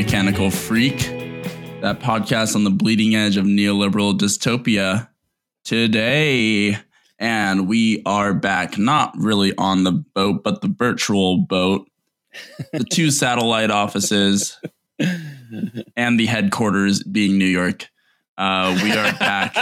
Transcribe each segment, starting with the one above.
Mechanical Freak, that podcast on the bleeding edge of neoliberal dystopia today. And we are back, not really on the boat, but the virtual boat, the two satellite offices, and the headquarters being New York. Uh, we are back.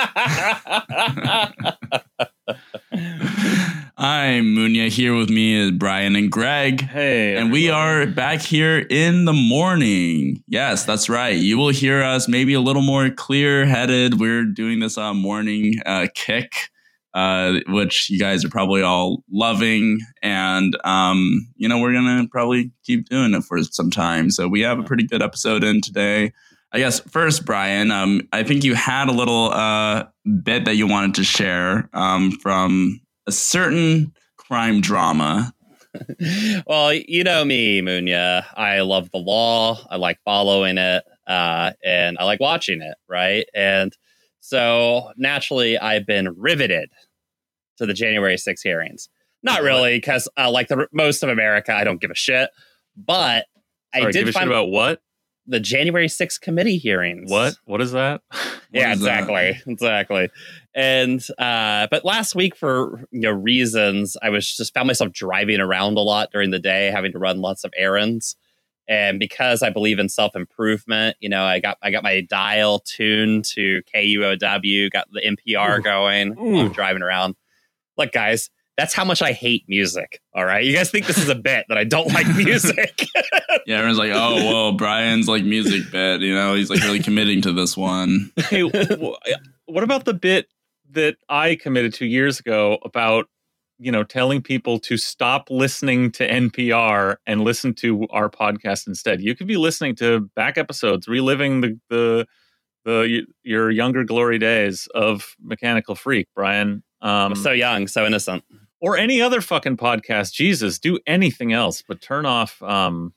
I'm Munya. Here with me is Brian and Greg. Hey, And we are back here in the morning. Yes, that's right. You will hear us maybe a little more clear headed. We're doing this uh, morning uh, kick, uh, which you guys are probably all loving. And, um, you know, we're going to probably keep doing it for some time. So we have a pretty good episode in today. I guess first, Brian, um, I think you had a little uh, bit that you wanted to share um, from a certain crime drama well, you know me, Munya. I love the law. I like following it, uh, and I like watching it. Right, and so naturally, I've been riveted to the January 6 hearings. Not really, because uh, like the most of America, I don't give a shit. But I Sorry, did give a shit find about what? the January 6 committee hearings. What? What is that? yeah, is that? exactly, exactly. And uh, but last week, for you know reasons, I was just found myself driving around a lot during the day, having to run lots of errands. And because I believe in self improvement, you know, I got I got my dial tuned to KUOW, got the NPR Ooh. going. while I'm driving around. Look, guys, that's how much I hate music. All right, you guys think this is a bit that I don't like music? Yeah, everyone's like, oh, well, Brian's like music bit, you know, he's like really committing to this one. hey, w- what about the bit that I committed to years ago about you know telling people to stop listening to NPR and listen to our podcast instead? You could be listening to back episodes, reliving the the the your younger glory days of Mechanical Freak, Brian. Um, so young, so innocent. or any other fucking podcast. Jesus, do anything else but turn off. Um,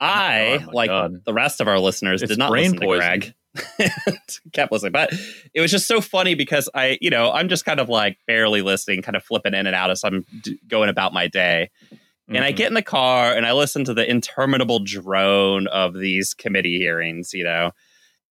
I, Oh like God. the rest of our listeners, It's did not brain listen to poison. Greg. And kept listening, but it was just so funny because I, you know, I'm just kind of like barely listening, kind of flipping in and out as I'm d- going about my day. And I mhm. get in the car and I listen to the interminable drone of these committee hearings, you know,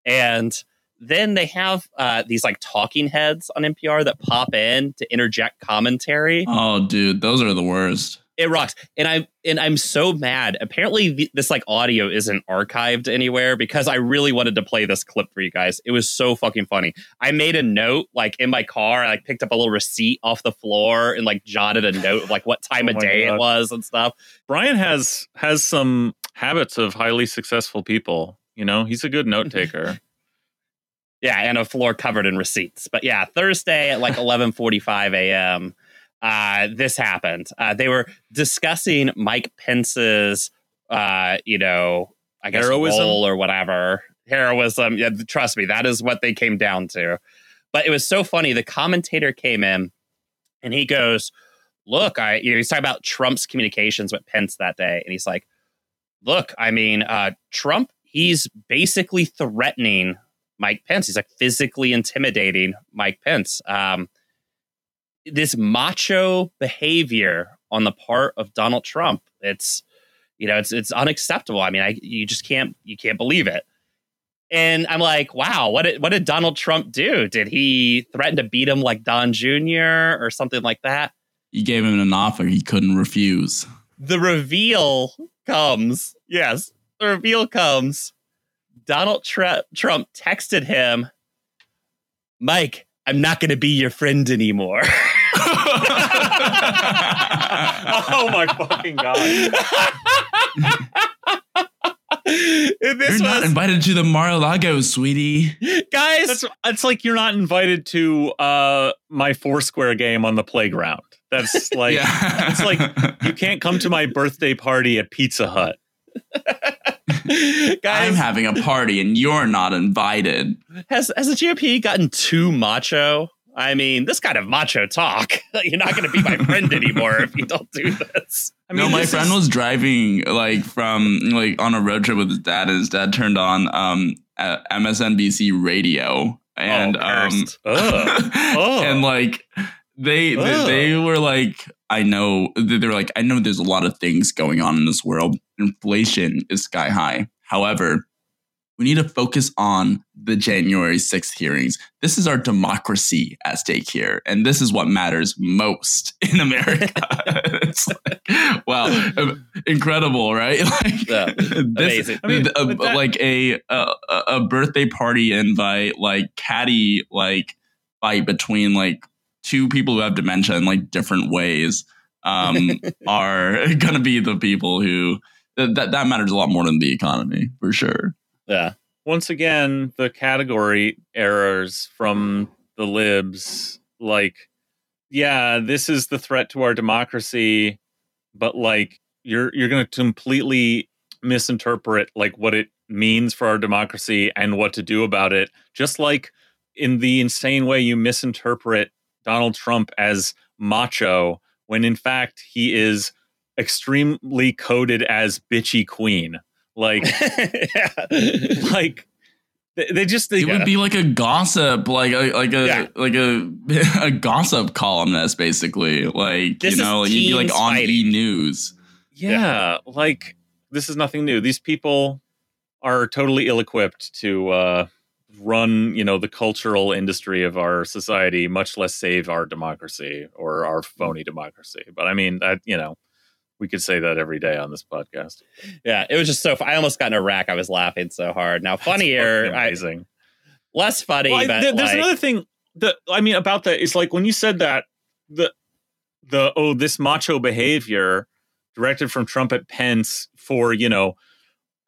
and then they have uh, these like talking heads on NPR that pop in to interject commentary Oh, dude, those are the worst. It rocks. And i'm and i'm so mad. Apparently th- this like audio isn't archived anywhere because i really wanted to play this clip for you guys. It was so fucking funny. I made a note like in my car i like picked up a little receipt off the floor and like jotted a note of like what time Oh of day God. it was and stuff. Brian has has some habits of highly successful people. You know, he's a good note mm-hmm. taker. yeah and a floor covered in receipts. But yeah thursday at like 11.45 a.m uh, this happened uh, they were discussing mike pence's uh, you know i guess Heroism? role or whatever heroism yeah, trust me that is what they came down to but it was so funny the commentator came in and he goes look i you know he's talking about trump's communications with pence that day and he's like look i mean uh, trump he's basically threatening Mike Pence. He's like physically intimidating Mike Pence. Um, this macho behavior on the part of Donald Trump, it's you know, it's it's unacceptable. I mean, I you just can't you can't believe it. And I'm like, wow, what did what did Donald Trump do? Did he threaten to beat him like Don Jr. or something like that? He gave him an offer he couldn't refuse. the reveal comes. Yes, the reveal comes. Donald Tr- Trump texted him, Mike, I'm not going to be your friend anymore. oh my fucking god! This You're not invited to the Mar-a-Lago, sweetie. guys, That's it's like you're not invited to uh my Foursquare game on the playground. That's like yeah. it's like you can't come to my birthday party at Pizza Hut. I'm having a party and you're not invited. has, has the GOP gotten too macho? I mean, this kind of macho talk. You're not going to be my friend anymore if you don't do this. I mean, no, my friend is- was driving like from like on a road trip with his dad, and his dad turned on um MSNBC radio, and Oh, um cursed. Ugh. Ugh. and like they, they they were like, I know they were like, I know there's a lot of things going on in this world. Inflation is sky high. However, we need to focus on the January 6th hearings. This is our democracy at stake here. And this is what matters most in America. it's like, wow, um, incredible, right? Like, Yeah, this, amazing. I mean, a- that- like a, a a birthday party invite, like catty, like fight between like two people who have dementia in like different ways um, are going to be the people who that, that that matters a lot more than the economy for sure. Yeah. once again the category errors from the libs like yeah this is the threat to our democracy but like you're you're going to completely misinterpret like what it means for our democracy and what to do about it just like in the insane way you misinterpret Donald Trump as macho when in fact he is extremely coded as bitchy queen like like they, they just they, It would be like a gossip, like a like a Yeah. like a a gossip columnist, basically. Like This you know, is you'd be like on Spidey. E News. yeah, like this is nothing new these people are totally ill-equipped to uh run you know the cultural industry of our society much less save our democracy or our hmm. phony democracy but i mean that you know we could say that every day on this podcast yeah. It was just so. I almost got in a rack. I was laughing so hard. Now, funnier, Fucking I, amazing less funny, Well, I- but there- there's like, another thing that I mean about that is like when you said that the the oh this macho behavior directed from Trump at Pence for you know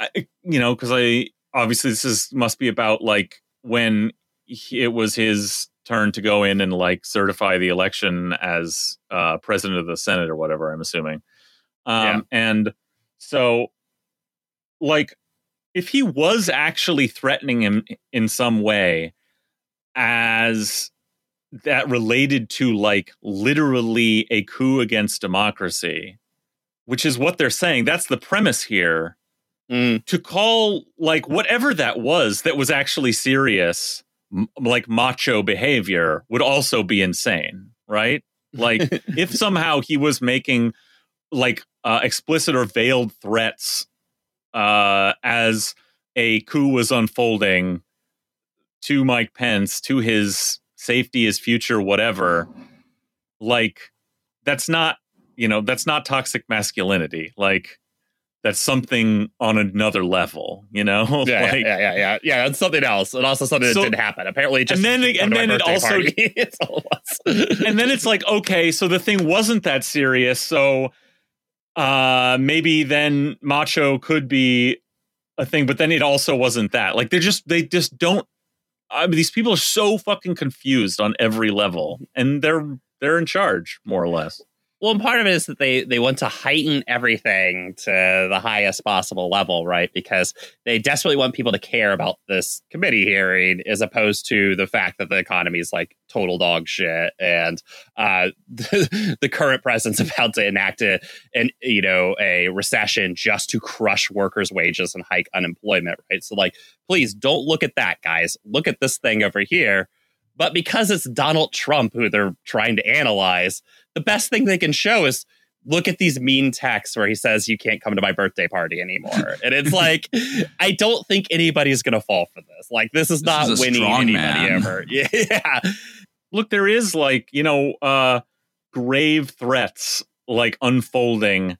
I, you know because I obviously this is must be about like when he, it was his turn to go in and like certify the election as uh, president of the Senate or whatever I'm assuming um Yeah. and so like if he was actually threatening him in some way as that related to like literally a coup against democracy which is what they're saying that's the premise here mm, to call like whatever that was that was actually serious m- like macho behavior would also be insane right like if somehow he was making like uh, explicit or veiled threats uh, as a coup was unfolding to Mike Pence, to his safety, his future, whatever, like that's not, you know, that's not toxic masculinity. Like that's something on another level, you know? yeah, like, yeah, yeah, yeah, yeah. That's something else, and also something that didn't happen. Apparently, just And then- come and then it also- it's all and then it's like okay so the thing wasn't that serious so uh maybe then macho could be a thing but then it also wasn't that like they're just they just don't I mean, these people are so fucking confused on every level and they're they're in charge more or less Well, part of it is that they they want to heighten everything to the highest possible level, right? Because they desperately want people to care about this committee hearing, as opposed to the fact that the economy is like total dog shit, and uh, the, the current president's about to enact a an you know a recession just to crush workers' wages and hike unemployment, right? So, like, please don't look at that, guys. Look at this thing over here. But because it's Donald Trump who they're trying to analyze, the best thing they can show is look at these mean texts where he says you can't come to my birthday party anymore. and it's like I don't think anybody's gonna fall for this. Like this is This not is winning anybody man. ever. Yeah. look there is like you know uh grave threats like unfolding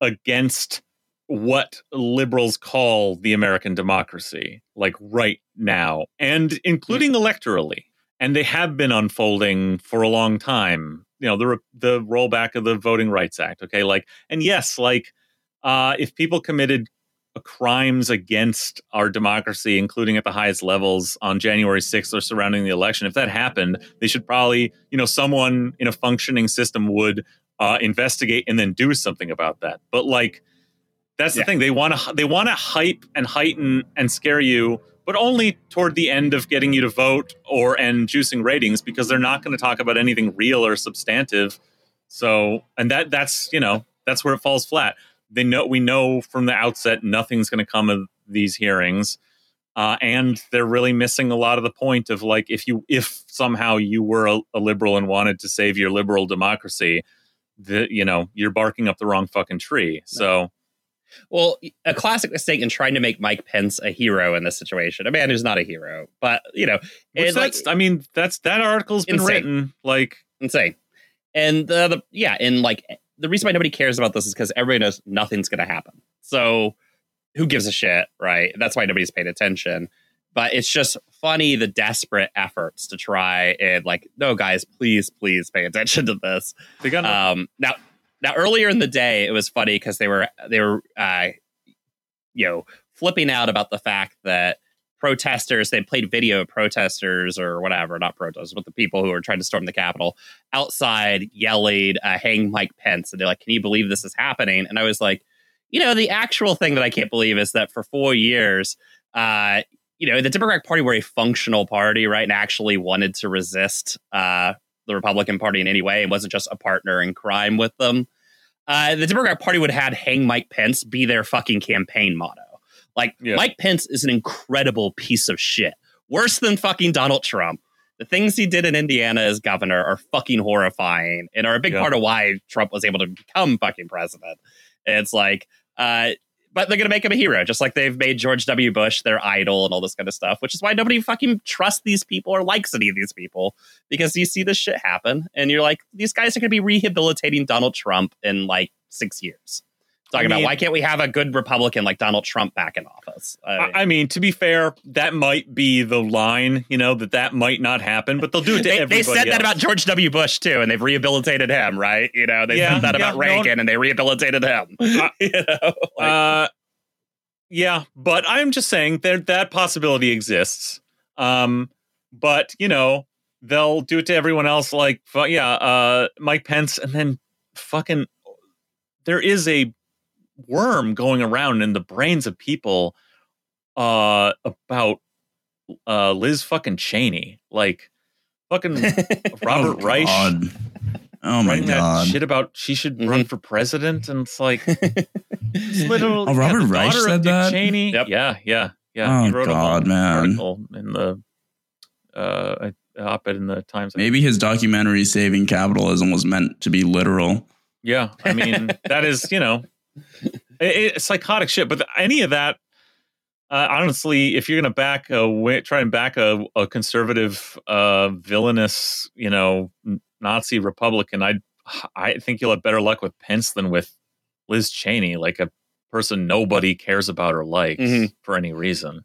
against what liberals call the american democracy like right now and including electorally and they have been unfolding for a long time you know the the rollback of the voting rights act okay like and yes like uh if people committed crimes against our democracy, including at the highest levels on January 6th or surrounding the election, if that happened, they should probably, you know, someone in a functioning system would uh, investigate and then do something about that. But like, that's the Yeah. thing. They want to they want to hype and heighten and scare you, but only toward the end of getting you to vote or and juicing ratings because they're not going to talk about anything real or substantive. So, and that that's you know that's where it falls flat they know we know from the outset nothing's going to come of these hearings uh, and they're really missing a lot of the point of like if you if somehow you were a, a liberal and wanted to save your liberal democracy the you know you're barking up the wrong fucking tree so Well, a classic mistake in trying to make Mike Pence a hero in this situation. A man who's not a hero, but you know, Which and, like, that's, I mean, that's that article's been Insane. written. Like, insane. And the, the yeah, and like the reason why nobody cares about this is because everybody knows nothing's going to happen. So who gives a shit, right? That's why nobody's paying attention. But it's just funny the desperate efforts to try and like, no, guys, please, please pay attention to this. they got no- Um, now, now earlier in the day, it was funny because they were they were uh, you know flipping out about the fact that protesters they played video of protesters or whatever, not protesters, but the people who were trying to storm the Capitol outside yelling, uh, "Hang Mike Pence!" And they're like, "Can you believe this is happening?" And I was like, you know, the actual thing that I can't believe is that for four years, uh, you know, the Democratic Party were a functional party, right, and actually wanted to resist uh, the Republican Party in any way. It wasn't just a partner in crime with them. Uh, the Democratic Party would have had "Hang Mike Pence" be their fucking campaign motto. Like Yeah. Mike Pence is an incredible piece of shit, worse than fucking Donald Trump. The things he did in Indiana as governor are fucking horrifying and are a big Yeah. part of why Trump was able to become fucking president. It's like, uh, but they're going to make him a hero, just like they've made George W. Bush their idol and all this kind of stuff, which is why nobody fucking trusts these people or likes any of these people because you see this shit happen and you're like, these guys are going to be rehabilitating Donald Trump in like six years. Talking I about why can't we have a good Republican like Donald Trump back in office? I mean, I, mean, to be fair, that might be the line, you know, that that might not happen, but they'll do it to they, everybody they said that about George W. Bush too, and they've rehabilitated him, right? You know, they Yeah, said that yeah, about no. Reagan, and they rehabilitated him. Uh, you know, like, uh, yeah, but I'm just saying that that possibility exists. Um, but you know, they'll do it to everyone else. Like, yeah, uh, Mike Pence, and then fucking, there is a worm going around in the brains of people uh, about uh, Liz fucking Cheney, like fucking Robert oh, Reich. God. Oh my god. shit about she should run for president, and it's like it's literally Oh, Robert the Reich said that? Cheney. Yep. Yeah, yeah, yeah. Oh, he wrote God, long man. article in the uh, op-ed in the Times. Maybe his documentary "Saving Capitalism" was meant to be literal. Yeah, I mean that is you know, it, it's psychotic shit. But any of that, uh, honestly, if you're gonna back a try and back a, a conservative, uh, villainous, you know, Nazi Republican, I I think you'll have better luck with Pence than with Liz Cheney, like a person nobody cares about or likes Mhm. for any reason.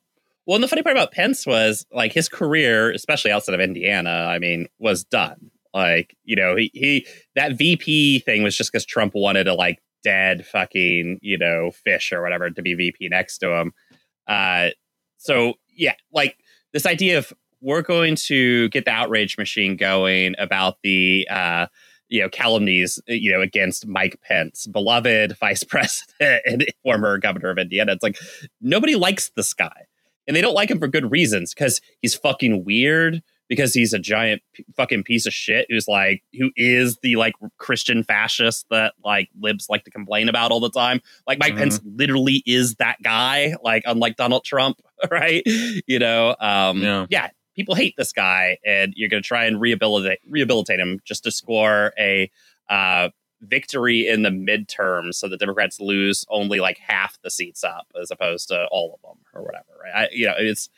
Well, and the funny part about Pence was like his career, especially outside of Indiana, I mean, was done. Like, you know, he, he that VP thing was just because Trump wanted to like dead fucking, you know, fish or whatever to be VP next to him. Uh so yeah, like this idea of we're going to get the outrage machine going about the uh you know calumnies you know against Mike Pence, beloved vice president and former governor of Indiana. It's like nobody likes this guy and they don't like him for good reasons because he's fucking weird because he's a giant p- fucking piece of shit who's like who is the like christian fascist that like libs like to complain about all the time like mike Mhm. pence literally is that guy like unlike donald trump right you know um Yeah. yeah people hate this guy and you're going to try and rehabilitate rehabilitate him just to score a uh victory in the midterms so the democrats lose only like half the seats up as opposed to all of them or whatever right I, you know it's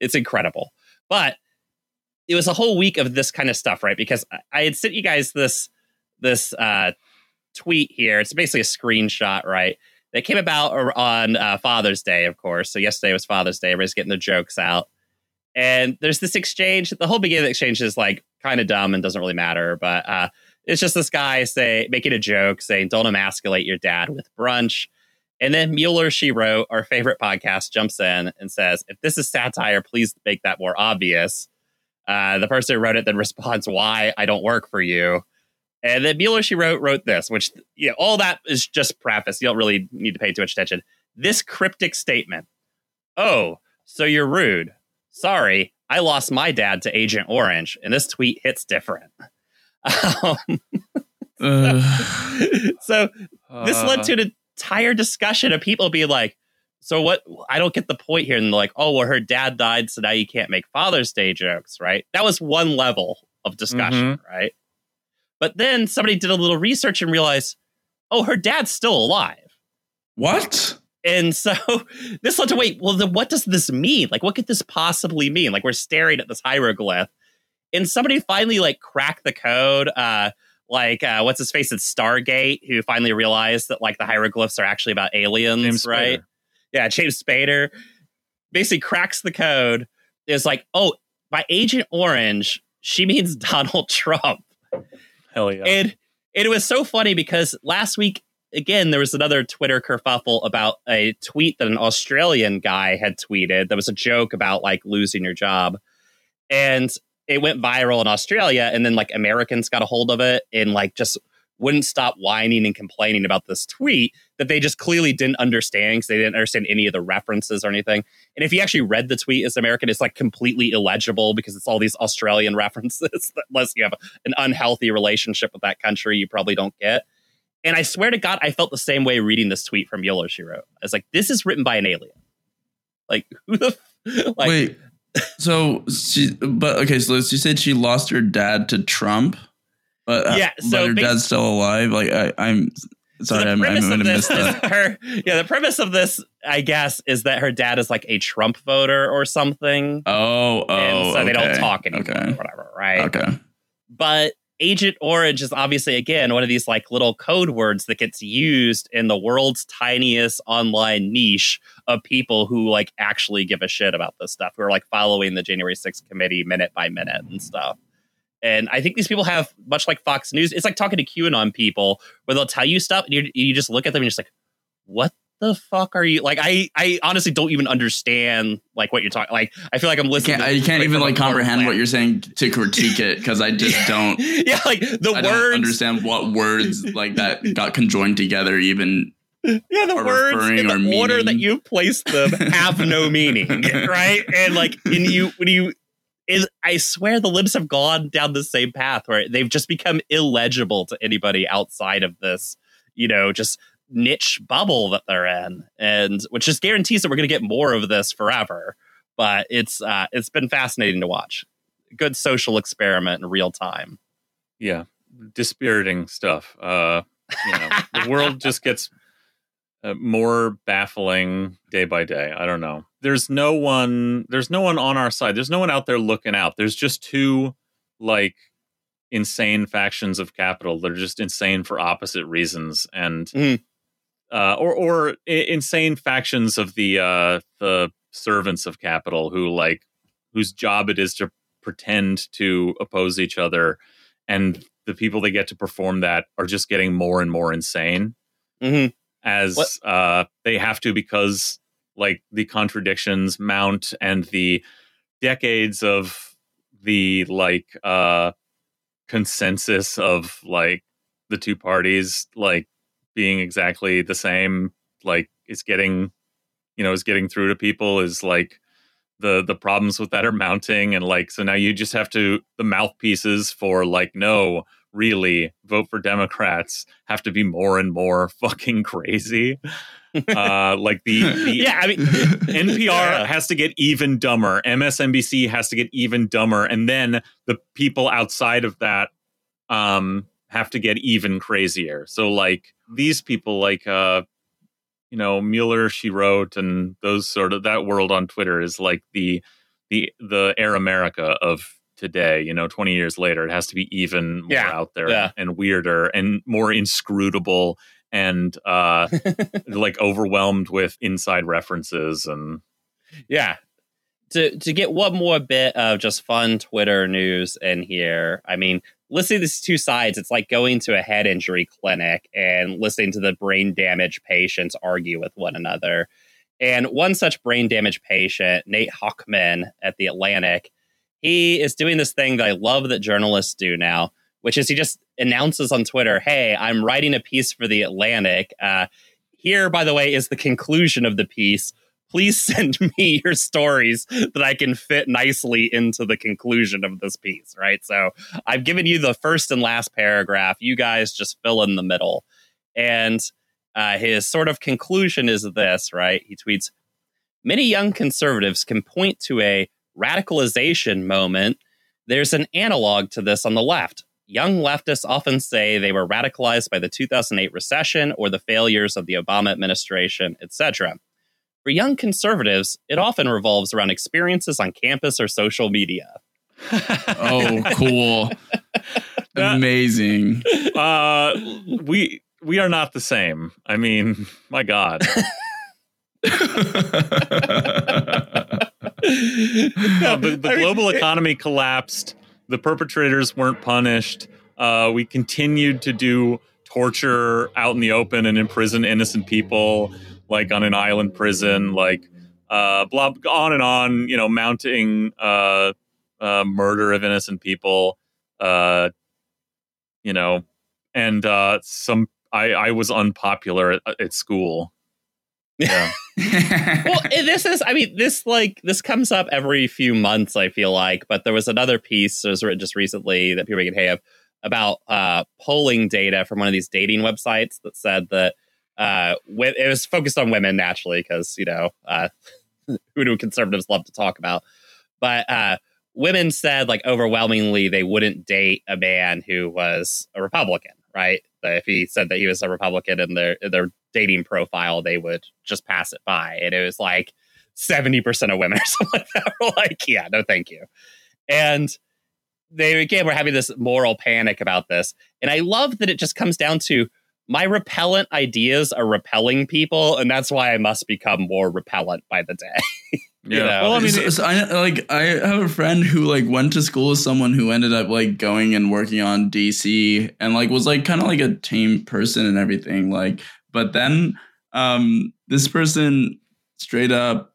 it's incredible but it was a whole week of this kind of stuff right? Because I, had sent you guys this this uh tweet here. It's basically a screenshot right? That came about on uh, father's day of course. So yesterday was father's day. Everybody's getting their jokes out. And there's this exchange. The whole beginning of the exchange is like kind of dumb and doesn't really matter. But uh it's just this guy say making a joke saying don't emasculate your dad with brunch. And then Mueller, she wrote, our favorite podcast, jumps in and says, if this is satire, please make that more obvious. Uh, the person who wrote it then responds, why I don't work for you. And then Mueller, she wrote, wrote this, which, yeah, all that is just preface. You don't really need to pay too much attention. This cryptic statement. Oh, so you're rude. Sorry, I lost my dad to Agent Orange, and this tweet hits different. Um, Uh, so this Uh, led to an entire discussion of people being like, so what? I don't get the point here. And like, oh, well, her dad died, so now you can't make Father's Day jokes, right? That was one level of discussion, right? But then somebody did a little research and realized, oh, her dad's still alive. What? And so this led to wait, well, then what does this mean? Like, what could this possibly mean? Like, we're staring at this hieroglyph. And somebody finally like cracked the code. Uh, like uh, what's his face at Stargate, who finally realized that like the hieroglyphs are actually about aliens, James right? Spader. Yeah, James Spader basically cracks the code. Is like, oh, by Agent Orange, she means Donald Trump. Hell yeah. And it was so funny because last week, again, there was another Twitter kerfuffle about a tweet that an Australian guy had tweeted that was a joke about like losing your job. And it went viral in Australia. And then like Americans got a hold of it and like just wouldn't stop whining and complaining about this tweet that they just clearly didn't understand because they didn't understand any of the references or anything. And if you actually read the tweet as American, it's like completely illegible because it's all these Australian references unless you have an unhealthy relationship with that country, you probably don't get. And I swear to God, I felt the same way reading this tweet from. She wrote, "I was like, this is written by an alien. Like, who the f- like? Wait. So she, but okay. So she said she lost her dad to Trump, but uh, Yeah, so but her bas- dad's still alive. Like I, I'm sorry, the I'm, I'm premise gonna miss that. her. Yeah, the premise of this, I guess, is that her dad is like a Trump voter or something, Oh, oh, and so they don't talk anymore, Okay, or whatever, right? okay. But Agent Orange is obviously again one of these like little code words that gets used in the world's tiniest online niche of people who like actually give a shit about this stuff, who are like following the January 6th committee minute by minute and stuff. And I think these people have much like Fox News. It's like talking to QAnon people where they'll tell you stuff and you, you just look at them and you're just like, what the fuck are you like? I I honestly don't even understand like what you're talking. Like I feel like I'm listening. can't, I can't even like comprehend what you're saying to critique it because I just don't. yeah, like the I don't words. understand what words like that got conjoined together. Even Yeah, the words in the or order meaning. that you place them have no meaning, right? And like, and you when you, it, I swear the libs have gone down the same path where they've just become illegible to anybody outside of this, you know, just niche bubble that they're in, and which just guarantees that we're going to get more of this forever. But it's uh, it's been fascinating to watch. Good social experiment in real time. yeah. Dispiriting stuff. Uh, you know, the world just gets uh, more baffling day by day. I don't know. There's no one. There's no one on our side. There's no one out there looking out. There's just two like insane factions of capital that are just insane for opposite reasons, and Mhm. uh, or or insane factions of the uh, the servants of capital who like whose job it is to pretend to oppose each other, and the people that get to perform that are just getting more and more insane Mhm. As uh, they have to because like the contradictions mount and the decades of the like uh consensus of like the two parties like being exactly the same like is getting you know is getting through to people is like the the problems with that are mounting and like so now you just have to the mouthpieces for like no really vote for democrats have to be more and more fucking crazy uh like the, the Yeah, I mean, NPR Yeah. has to get even dumber. MSNBC has to get even dumber, and then the people outside of that um, have to get even crazier. So, like these people, like uh, you know Mueller, she wrote, and those sort of that world on Twitter is like the the the Air America of today. You know, twenty years later, it has to be even more Yeah, out there yeah. and weirder and more inscrutable and uh like overwhelmed with inside references and Yeah. To to get one more bit of just fun Twitter news in here. I mean, listening to these two sides, it's like going to a head injury clinic and listening to the brain damage patients argue with one another. And one such brain damage patient, Nate Hochman at the Atlantic, he is doing this thing that I love that journalists do now, which is he just announces on Twitter, "Hey, I'm writing a piece for the Atlantic. Uh, here, by the way, is the conclusion of the piece. Please send me your stories that I can fit nicely into the conclusion of this piece." Right. So I've given you the first and last paragraph. You guys just fill in the middle. And uh, his sort of conclusion is this, right? He tweets Many young conservatives can point to a radicalization moment. There's an analog to this on the left. young leftists often say they were radicalized by the 2008 recession or the failures of the Obama administration, etc. For young conservatives, it often revolves around experiences on campus or social media. oh, cool. Amazing. Uh, we we are not the same. I mean, my God. No, the, the global economy collapsed. The perpetrators weren't punished. Uh, we continued to do torture out in the open and imprison innocent people, like on an island prison, like uh, blah, on and on. You know, mounting uh, uh, murder of innocent people. Uh, you know, and uh, some I, I was unpopular at, at school. Yeah. well, this is, I mean, this like this comes up every few months. I feel like, but there was another piece that was written just recently that people get hay of about uh, polling data from one of these dating websites that said that uh, it was focused on women naturally because you know uh, who do conservatives love to talk about, but uh, women said like overwhelmingly they wouldn't date a man who was a Republican, right? If he said that he was a Republican in their their dating profile, they would just pass it by. And it was like 70% of women or something like that were like, yeah, no, thank you. And they again were having this moral panic about this. And I love that it just comes down to my repellent ideas are repelling people, and that's why I must become more repellent by the day. Yeah. Know? Well, I mean, so, so I like I have a friend who like went to school with someone who ended up like going and working on DC and like was like kind of like a tame person and everything. Like, but then um this person straight up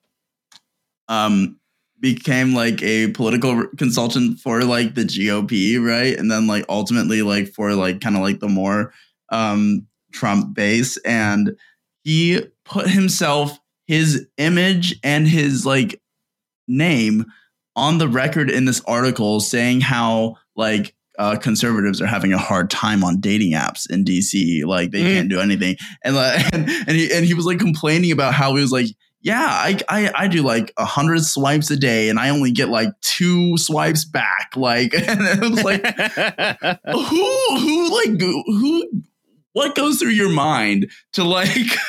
um became like a political consultant for like the GOP, right? And then like ultimately like for like kind of like the more um Trump base and he put himself his image and his like name on the record in this article saying how like uh, conservatives are having a hard time on dating apps in DC. Like they mm. can't do anything, and, and and he and he was like complaining about how he was like, yeah, I I, I do like a hundred swipes a day, and I only get like two swipes back. Like, and it was like, who who like who what goes through your mind to like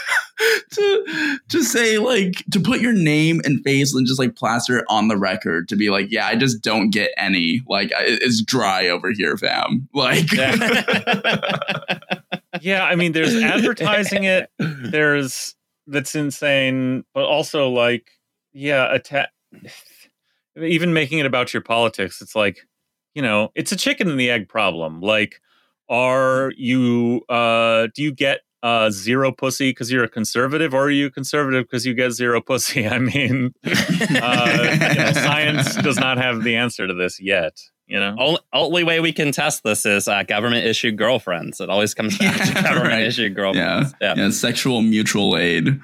to to say like to put your name and face and just like plaster it on the record to be like yeah i just don't get any. Like it's dry over here fam. Like yeah. I mean there's advertising it. There's that's insane. But also like yeah atta- even making it about your politics it's like you know it's a chicken and the egg problem. Like are you uh do you get uh, zero pussy because you're a conservative, or are you conservative because you get zero pussy? I mean, uh, you know, science does not have the answer to this yet. You know, only, only way we can test this is uh, government issued girlfriends. It always comes back yeah, to government right. issued girlfriends. Yeah. yeah. yeah, sexual mutual aid.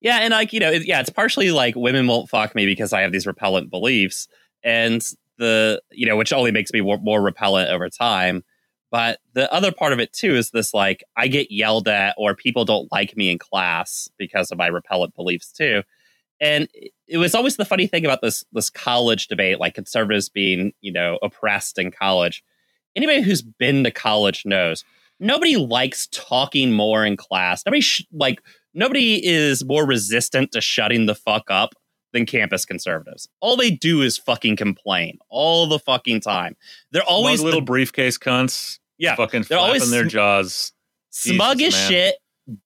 Yeah, and like you know, it, yeah, it's partially like women won't fuck me because I have these repellent beliefs, and the you know, which only makes me more, more repellent over time but the other part of it too is this like I get yelled at or people don't like me in class because of my repellent beliefs too. And it was always the funny thing about this this college debate, like conservatives being, you know, oppressed in college. Anybody who's been to college knows nobody likes talking more in class. Nobody sh- like nobody is more resistant to shutting the fuck up than campus conservatives. All they do is fucking complain all the fucking time. They're always little the, briefcase cunts. Yeah, fucking they're flapping always their jaws. Smug Jesus, as man. shit,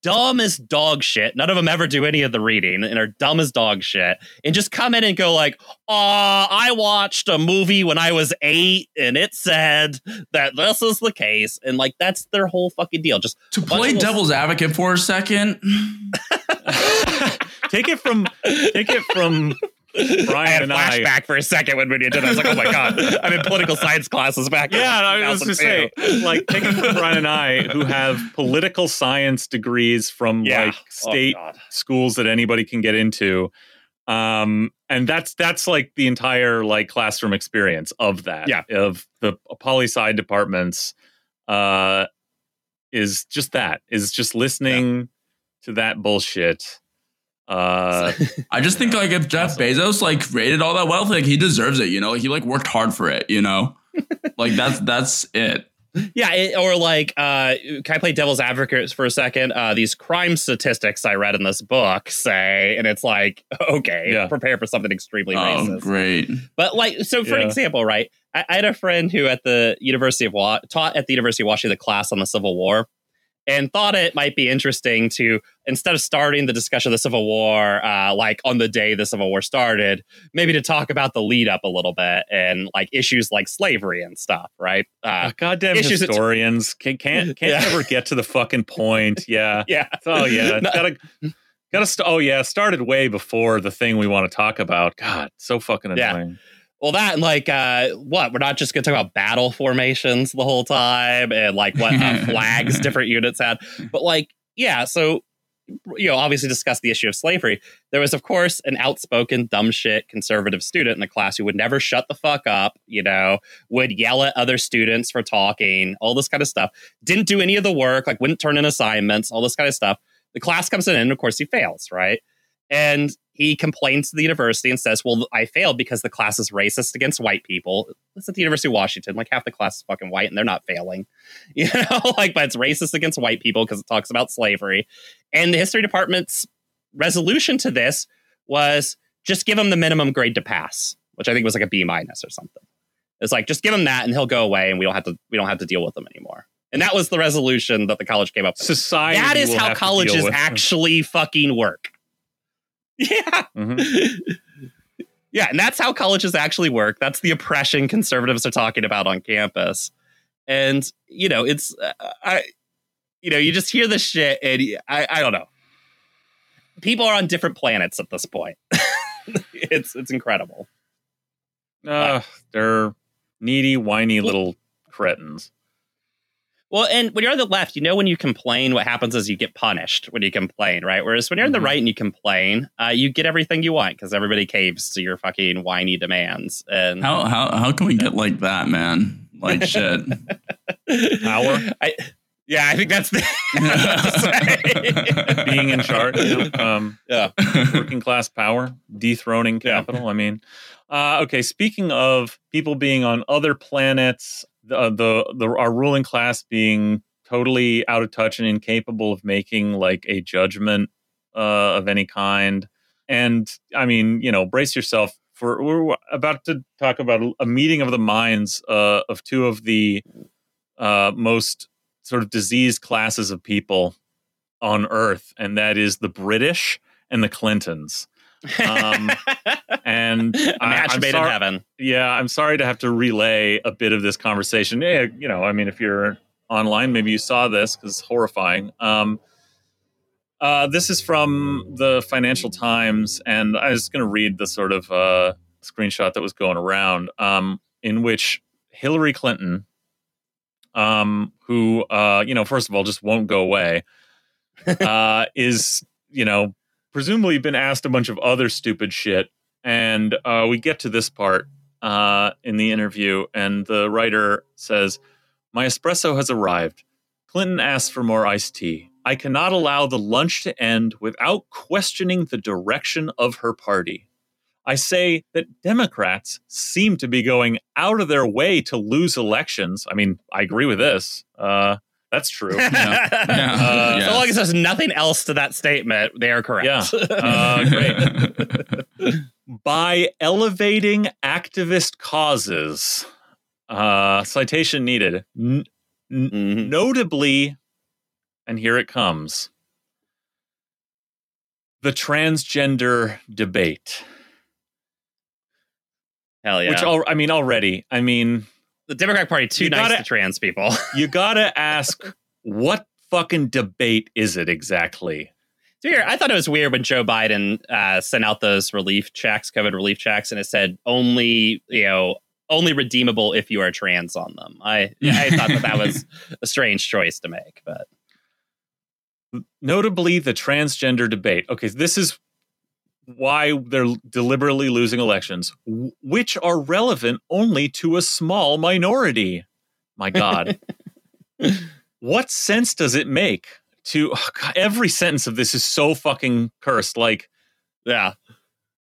dumb as dog shit. None of them ever do any of the reading and are dumb as dog shit. And just come in and go like, "Uh, I watched a movie when I was eight, and it said that this is the case." And like, that's their whole fucking deal. Just to play devil's advocate for a second. take it from take it from Brian I had a flashback I, for a second when we did that. I was like, oh my God, I'm in political science classes back. In Yeah, I was just say, like, taking from Brian and I, who have political science degrees from yeah. like oh, state oh, schools that anybody can get into. Um, and that's that's like the entire like classroom experience of that. Yeah. Of the poli sci departments uh is just that, is just listening yeah. to that bullshit uh, I just think like if Jeff. Bezos like created all that wealth, like he deserves it. You know, he like worked hard for it. You know, like that's that's it. Yeah, it, or like, uh, can I play devil's advocate for a second? Uh, these crime statistics I read in this book say, and it's like, okay, Yeah. prepare for something extremely Oh, racist. great. But like, so for Yeah. example, right? I, I had a friend who at the University of Wa- taught at the University of Washington the class on the Civil War, and thought it might be interesting to instead of starting the discussion of the Civil War, uh, like on the day the Civil War started, maybe to talk about the lead up a little bit and like issues like slavery and stuff, right? Uh, Ah, goddamn historians can, can't can't Yeah. ever get to the fucking point. Yeah. yeah, Oh yeah. No. Gotta gotta st- oh yeah, started way before the thing we want to talk about. God, so fucking Yeah. Well, that and like uh, what? We're not just going to talk about battle formations the whole time and like what uh, flags different units had, but like yeah. So you know, obviously discuss the issue of slavery. There was, of course, an outspoken, dumb shit conservative student in the class who would never shut the fuck up. You know, would yell at other students for talking, all this kind of stuff. Didn't do any of the work, like wouldn't turn in assignments, all this kind of stuff. The class comes in, and of course, he fails, right? And he complains to the university and says, Well, I failed because the class is racist against white people. It's at the University of Washington. Like half the class is fucking white and they're not failing. You know, like, but it's racist against white people because it talks about slavery. And the history department's resolution to this was just give him the minimum grade to pass, which I think was like a B minus or something. It's like just give him that and he'll go away and we don't have to we don't have to deal with him anymore. And that was the resolution that the college came up with. Society. That is how colleges actually fucking work. Yeah. Mhm. yeah, and that's how colleges actually work. That's the oppression conservatives are talking about on campus. And, you know, it's, uh, I, you know, you just hear this shit and I, I don't know. People are on different planets at this point. it's, it's incredible. Uh, they're needy, whiny little cretins. Well, and when you're on the left, you know, when you complain, what happens is you get punished when you complain, right? Whereas when you're on the Mhm. right and you complain, uh, you get everything you want because everybody caves to your fucking whiny demands. And How how how can we get like that, man? Like shit. Power? I, yeah, I think that's the Being in charge, you know, um, Yeah. working class power, dethroning Yeah. capital. I mean, uh, okay. Speaking of people being on other planets, the, the the our ruling class being totally out of touch and incapable of making like a judgment uh, of any kind, and I mean, you know, brace yourself for we're about to talk about a meeting of the minds uh, of two of the uh, most sort of diseased classes of people on Earth, and that is the British and the Clintons. Um, and a I- match I'm made sorry- in heaven. Yeah, I'm sorry to have to relay a bit of this conversation. Yeah, you know, I mean, if you're online, maybe you saw this because it's horrifying. Um, uh, this is from the Financial Times, and I was going to read the sort of uh, screenshot that was going around, um, in which Hillary Clinton, um, who, uh, you know, first of all, just won't go away, uh, is, you know, presumably been asked a bunch of other stupid shit. And uh, we get to this part uh, in the interview, and the writer says, My espresso has arrived. Clinton asks for more iced tea. I cannot allow the lunch to end without questioning the direction of her party. I say that Democrats seem to be going out of their way to lose elections. I mean, I agree with this. Uh, that's true. Yeah. Yeah. Uh, Yes. So long as there's nothing else to that statement, they are correct. Yeah. Uh, great. by elevating activist causes. Uh, citation needed. N- Mhm. notably, and here it comes the transgender debate. Hell yeah. Which, al- I mean, already, I mean, the Democratic Party too You nice gotta- to trans people. you gotta ask what fucking debate is it exactly? It's weird. I thought it was weird when Joe Biden uh, sent out those relief checks, COVID relief checks, and it said only, you know, only redeemable if you are trans on them. I I thought that that was a strange choice to make, but notably the transgender debate. Okay, this is why they're deliberately losing elections, which are relevant only to a small minority. My God. what sense does it make to oh God, every sentence of this is so fucking cursed? Like, yeah,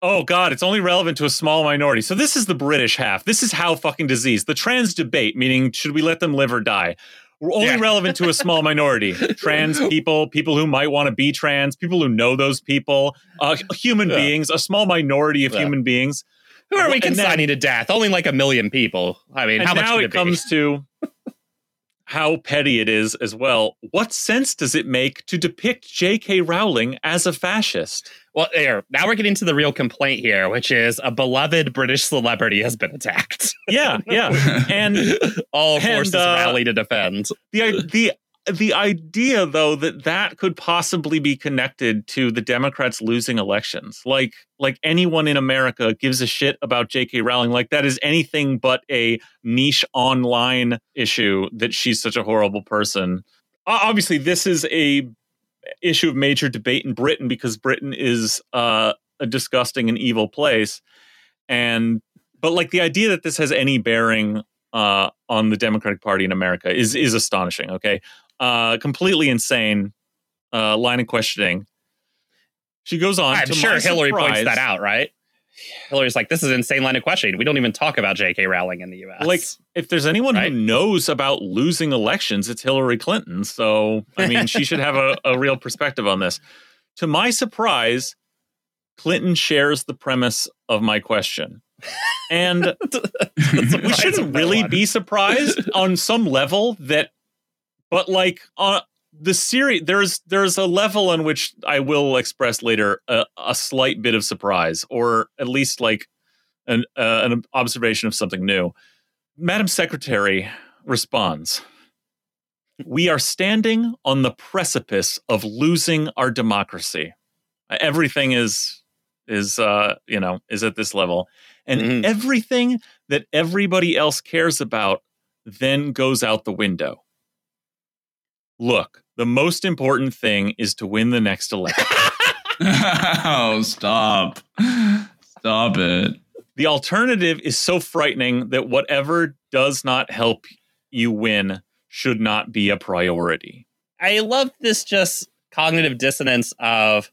oh god, it's only relevant to a small minority. So this is the British half. This is how fucking disease. The trans debate, meaning should we let them live or die? Only Yeah. relevant to a small minority. Trans people, people who might want to be trans, people who know those people, uh, human Yeah. beings, a small minority of Yeah. human beings. Who are we And then- consigning to death? Only like a million people. I mean, how much now it it comes to how petty it is as well. What sense does it make to depict J.K. Rowling as a fascist? Well, there. Now we're getting to the real complaint here, which is a beloved British celebrity has been attacked. Yeah, yeah. And All And, forces uh, rally to defend. the the the idea though that that could possibly be connected to the Democrats losing elections, like like anyone in America gives a shit about J.K. Rowling, like that is anything but a niche online issue that she's such a horrible person. Obviously, this is a issue of major debate in Britain because Britain is uh, a disgusting and evil place, and but like the idea that this has any bearing uh, on the Democratic Party in America is is astonishing. Okay, uh, completely insane uh, line of questioning. She goes on. I'm sure Hillary points that out, right? Hillary's like, this is an insane line of questioning. We don't even talk about J.K. Rowling in the U.S. Like, if there's anyone Right. who knows about losing elections, it's Hillary Clinton. So, I mean, she should have a, a real perspective on this. To my surprise, Clinton shares the premise of my question. And we shouldn't really be surprised on some level that but like uh the series there's there's a level on which i will express later a, a slight bit of surprise or at least like an uh, an observation of something new. Madam secretary responds we are standing on the precipice of losing our democracy. Everything is is uh you know is at this level. And Mhm. everything that everybody else cares about then goes out the window look the most important thing is to win the next election oh, stop. Stop it. the alternative is so frightening that whatever does not help you win should not be a priority I love this just cognitive dissonance of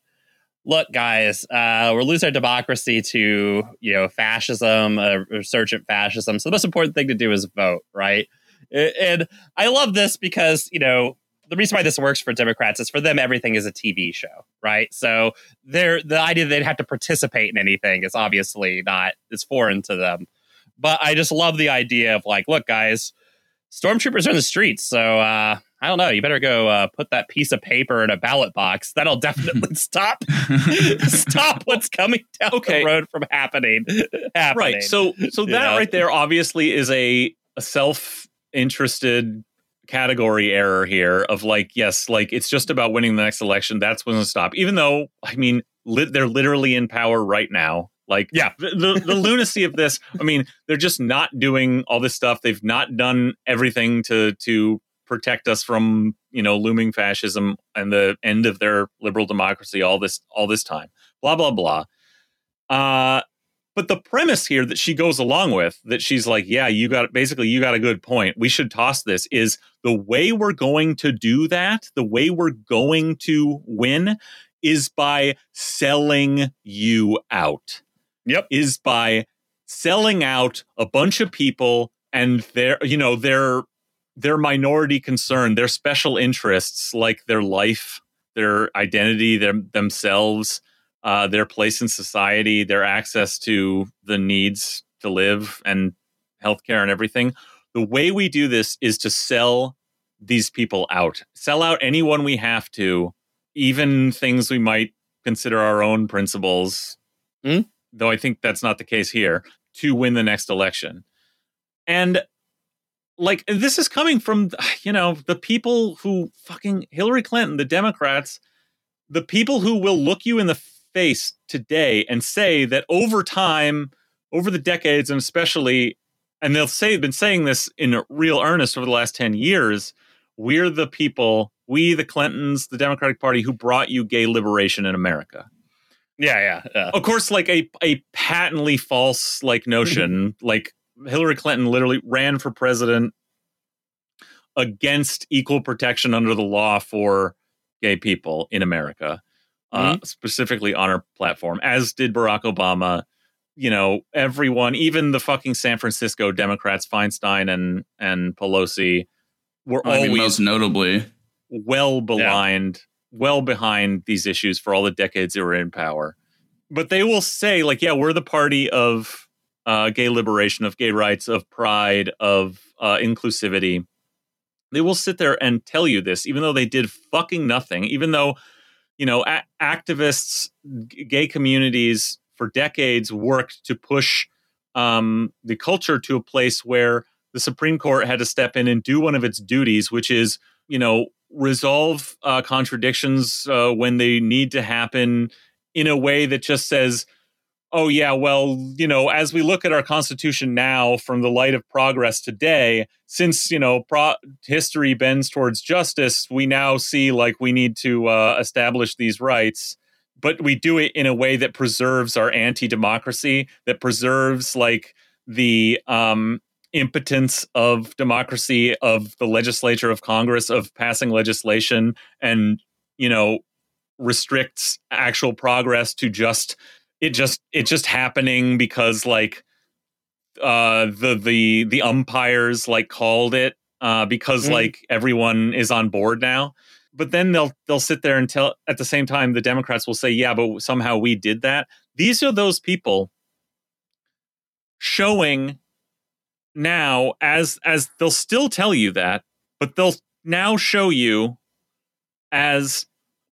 look guys uh, we're losing our democracy to you know fascism uh, resurgent fascism so the most important thing to do is vote right and i love this because you know the reason why this works for democrats is for them everything is a tv show right so they're the idea that they'd have to participate in anything is obviously not is foreign to them but i just love the idea of like look guys stormtroopers are in the streets so uh I don't know. You better go uh, put that piece of paper in a ballot box. That'll definitely stop stop what's coming down Okay. the road from happening. happening. right so so that Yeah. right there obviously is a, a self-interested category error here of like yes like it's just about winning the next election. That's when to stop. Even though i mean lit they're literally in power right now. Like Yeah. the, the, the lunacy of this i mean they're just not doing all this stuff. They've not done everything to to protect us from you know looming fascism and the end of their liberal democracy all this all this time. Blah blah blah. Uh but the premise here that she goes along with that she's like yeah you got basically you got a good point we should toss this is the way we're going to do that the way we're going to win is by selling you out Yep. is by selling out a bunch of people and their you know their their minority concern their special interests like their life their identity their themselves uh, their place in society, their access to the needs to live and healthcare and everything. The way we do this is to sell these people out, sell out anyone we have to, even things we might consider our own principles, Hmm? though I think that's not the case here, to win the next election. And like this is coming from you know the people who fucking Hillary Clinton, the Democrats, the people who will look you in the face today and say that over time, over the decades, and especially, and they'll say been saying this in real earnest over the last 10 years, we're the people, we the Clintons, the Democratic Party, who brought you gay liberation in America. yeah, yeah, yeah. Of course, like a a patently false like notion, mm-hmm. like Hillary Clinton literally ran for president against equal protection under the law for gay people in America. Uh, specifically on our platform, as did Barack Obama. You know, everyone, even the fucking San Francisco Democrats, Feinstein and and Pelosi, were I mean, always most notably. well blind, well behind these issues for all the decades they were in power. But they will say, like, yeah, we're the party of uh, gay liberation, of gay rights, of pride, of uh, inclusivity. They will sit there and tell you this, even though they did fucking nothing, even though, you know, a- activists, g- gay communities for decades worked to push um, the culture to a place where the Supreme Court had to step in and do one of its duties, which is, you know, resolve uh, contradictions uh, when they need to happen in a way that just says, oh, yeah, well, you know, as we look at our Constitution now from the light of progress today, since, you know, pro- history bends towards justice, we now see like we need to uh, establish these rights. But we do it in a way that preserves our anti democracy, that preserves like the um, impotence of democracy, of the legislature of Congress, of passing legislation, and, you know, restricts actual progress to just it just it just happening because like uh the the the umpires like called it uh because Mhm. like everyone is on board now but then they'll they'll sit there and tell at the same time the democrats will say yeah but somehow we did that these are those people showing now as as they'll still tell you that but they'll now show you as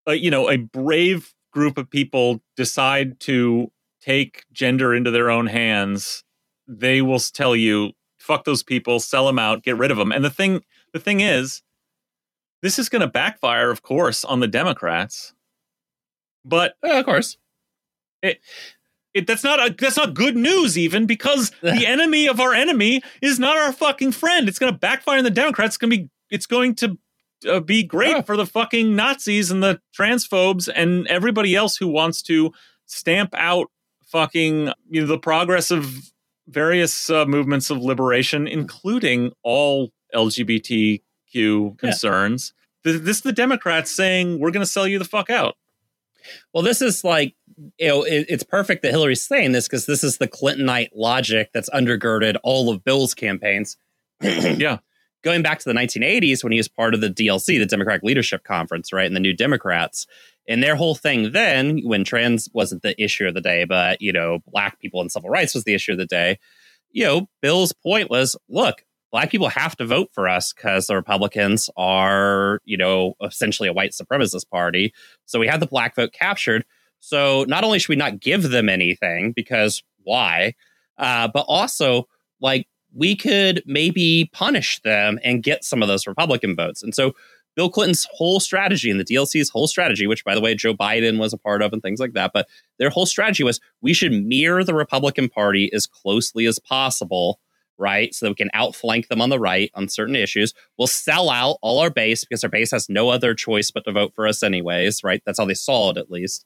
a, you know a brave group of people decide to take gender into their own hands they will tell you fuck those people sell them out get rid of them and the thing the thing is this is going to backfire of course on the democrats but Uh, of course. it, that's not a, that's not good news even because the enemy of our enemy is not our fucking friend. It's going to backfire on the Democrats. It's going to be it's going to uh, be great Yeah. for the fucking Nazis and the transphobes and everybody else who wants to stamp out fucking you know the progress of various uh, movements of liberation, including all LGBTQ concerns. Th- This is the Democrats saying we're going to sell you the fuck out. Well, this is like, you know, it, it's perfect that Hillary's saying this because this is the Clintonite logic that's undergirded all of Bill's campaigns. Yeah. Going back to the 1980s when he was part of the DLC, the Democratic Leadership Conference, right? And the New Democrats. And their whole thing then, when trans wasn't the issue of the day, but, you know, black people and civil rights was the issue of the day, you know, Bill's point was look, black people have to vote for us because the Republicans are, you know, essentially a white supremacist party. So we have the black vote captured. So not only should we not give them anything because why, uh, but also like we could maybe punish them and get some of those Republican votes. And so Bill Clinton's whole strategy and the DLC's whole strategy, which by the way, Joe Biden was a part of and things like that, but their whole strategy was we should mirror the Republican Party as closely as possible right? So that we can outflank them on the right on certain issues. We'll sell out all our base because our base has no other choice but to vote for us anyways, right? That's how they saw it at least.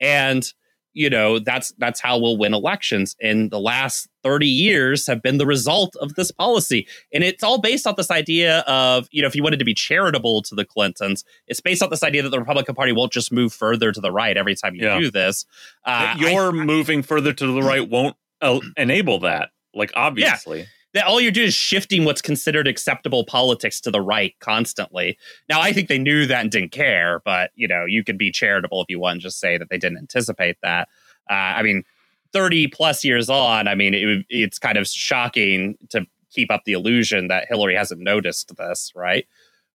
And you know, that's that's how we'll win elections. And the last 30 years have been the result of this policy. And it's all based off this idea of, you know, if you wanted to be charitable to the Clintons, it's based off this idea that the Republican Party won't just move further to the right every time you Yeah. do this. Uh, your moving further to the right won't uh, enable that. Like obviously, that all you're doing is shifting what's considered acceptable politics to the right constantly. Now, I think they knew that and didn't care, but you know, you could be charitable if you want and just say that they didn't anticipate that. Uh, I mean, 30 plus years on, I mean, it, it's kind of shocking to keep up the illusion that Hillary hasn't noticed this, right?